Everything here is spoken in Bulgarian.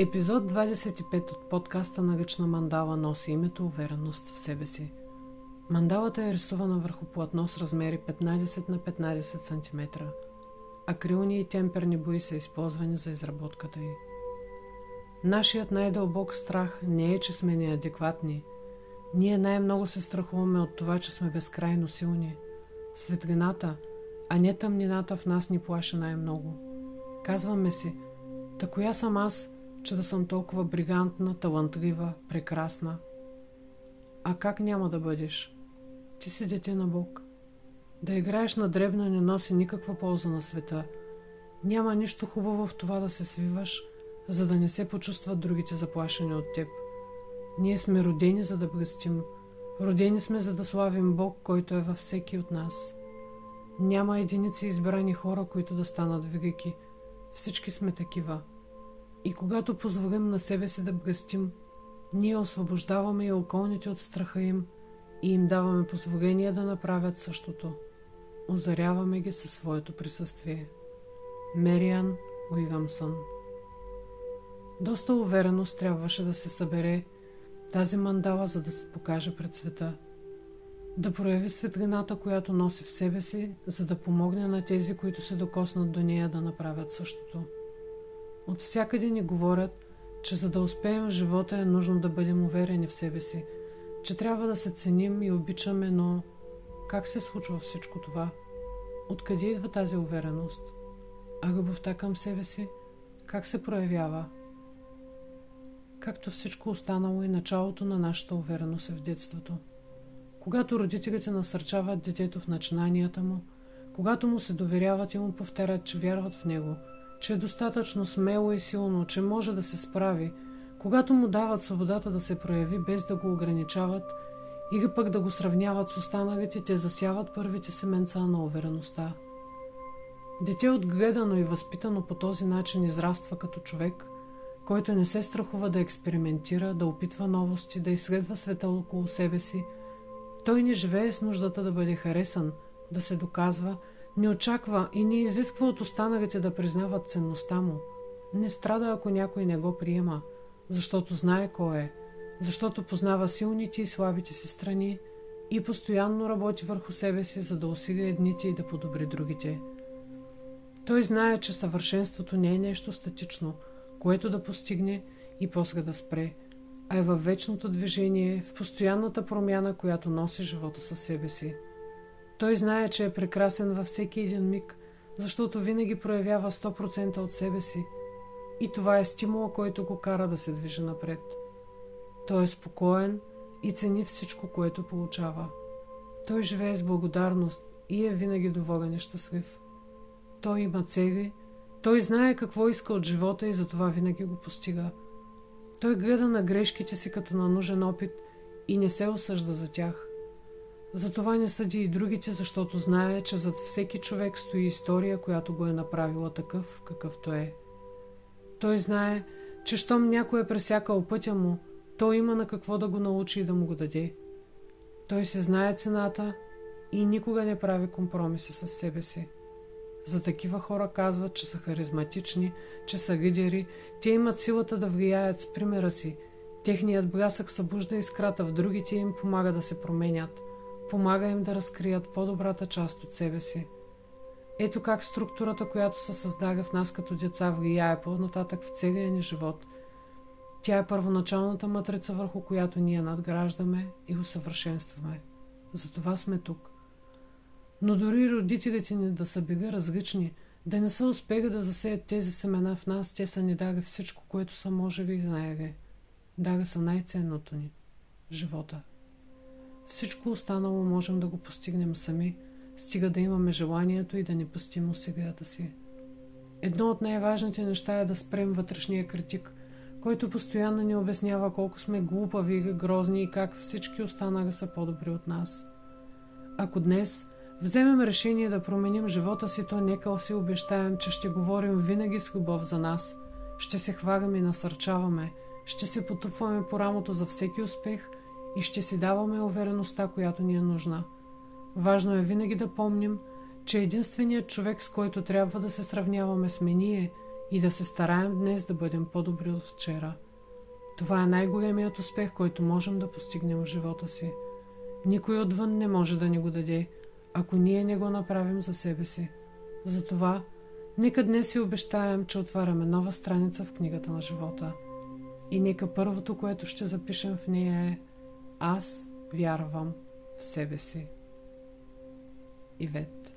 Епизод 25 от подкаста на Вечна мандала носи името Увереност в себе си. Мандалата е рисувана върху платно с размери 15 на 15 см. Акрилни и темперни бои са използвани за изработката й. Нашият най-дълбок страх не е, че сме неадекватни. Ние най-много се страхуваме от това, че сме безкрайно силни. Светлината, а не тъмнината в нас ни плаши най-много. Казваме си, та коя съм аз, че да съм толкова бригантна, талантлива, прекрасна. А как няма да бъдеш? Ти си дете на Бог. Да играеш на дребно не носи никаква полза на света. Няма нищо хубаво в това да се свиваш, за да не се почувстват другите заплашени от теб. Ние сме родени за да блестим. Родени сме за да славим Бог, който е във всеки от нас. Няма единици избрани хора, които да станат велики. Всички сме такива. И когато позволим на себе си да блестим, ние освобождаваме и околните от страха им и им даваме позволение да направят същото. Озаряваме ги със своето присъствие. Мериан Уигамсън Доста увереност трябваше да се събере тази мандала, за да се покаже пред света. Да прояви светлината, която носи в себе си, за да помогне на тези, които се докоснат до нея да направят същото. От всякъде ни говорят, че за да успеем в живота е нужно да бъдем уверени в себе си, че трябва да се ценим и обичаме, но как се случва всичко това? Откъде идва тази увереност? А любовта към себе си как се проявява? Както всичко останало и началото на нашата увереност е в детството. Когато родителите насърчават детето в начинанията му, когато му се доверяват и му повтарят, че вярват в него – че е достатъчно смело и силно, че може да се справи, когато му дават свободата да се прояви без да го ограничават или пък да го сравняват с останалите, те засяват първите семенца на увереността. Дете отгледано и възпитано по този начин израства като човек, който не се страхува да експериментира, да опитва новости, да изследва света около себе си. Той не живее с нуждата да бъде харесан, да се доказва, не очаква и не изисква от останалите да признават ценността му. Не страда, ако някой не го приема, защото знае кой е, защото познава силните и слабите си страни и постоянно работи върху себе си, за да усиля едните и да подобри другите. Той знае, че съвършенството не е нещо статично, което да постигне и после да спре, а е във вечното движение, в постоянната промяна, която носи живота със себе си. Той знае, че е прекрасен във всеки един миг, защото винаги проявява 100% от себе си. И това е стимула, който го кара да се движи напред. Той е спокоен и цени всичко, което получава. Той живее с благодарност и е винаги доволен и щастлив. Той има цели, той знае какво иска от живота и затова винаги го постига. Той гледа на грешките си като на нужен опит и не се осъжда за тях. Затова не съди и другите, защото знае, че зад всеки човек стои история, която го е направила такъв, какъвто е. Той знае, че щом някой е пресякал пътя му, той има на какво да го научи и да му го даде. Той се знае цената и никога не прави компромиси с себе си. За такива хора казват, че са харизматични, че са лидери, те имат силата да влияят с примера си. Техният блясък събужда искрата в другите и им помага да се променят – помага им да разкрият по-добрата част от себе си. Ето как структурата, която се създаде в нас като деца, влияе по-нататък в целия ни живот. Тя е първоначалната матрица, върху която ние надграждаме и усъвършенстваме. Затова сме тук. Но дори родителите ни да са били различни, да не са успели да засеят тези семена в нас, те са ни дали всичко, което са можели и знаели. Дали са най-ценното ни – живота. Всичко останало можем да го постигнем сами, стига да имаме желанието и да не пустим усилията си. Едно от най-важните неща е да спрем вътрешния критик, който постоянно ни обяснява колко сме глупави или грозни и как всички останали са по-добри от нас. Ако днес вземем решение да променим живота си, то нека си обещаем, че ще говорим винаги с любов за нас, ще се хвагаме и насърчаваме, ще се потупваме по рамото за всеки успех – и ще си даваме увереността, която ни е нужна. Важно е винаги да помним, че единственият човек, с който трябва да се сравняваме сме ние и да се стараем днес да бъдем по-добри от вчера. Това е най-големият успех, който можем да постигнем в живота си. Никой отвън не може да ни го даде, ако ние не го направим за себе си. Затова, нека днес си обещаем, че отваряме нова страница в книгата на живота. И нека първото, което ще запишем в нея е Аз вярвам в себе си. Ивет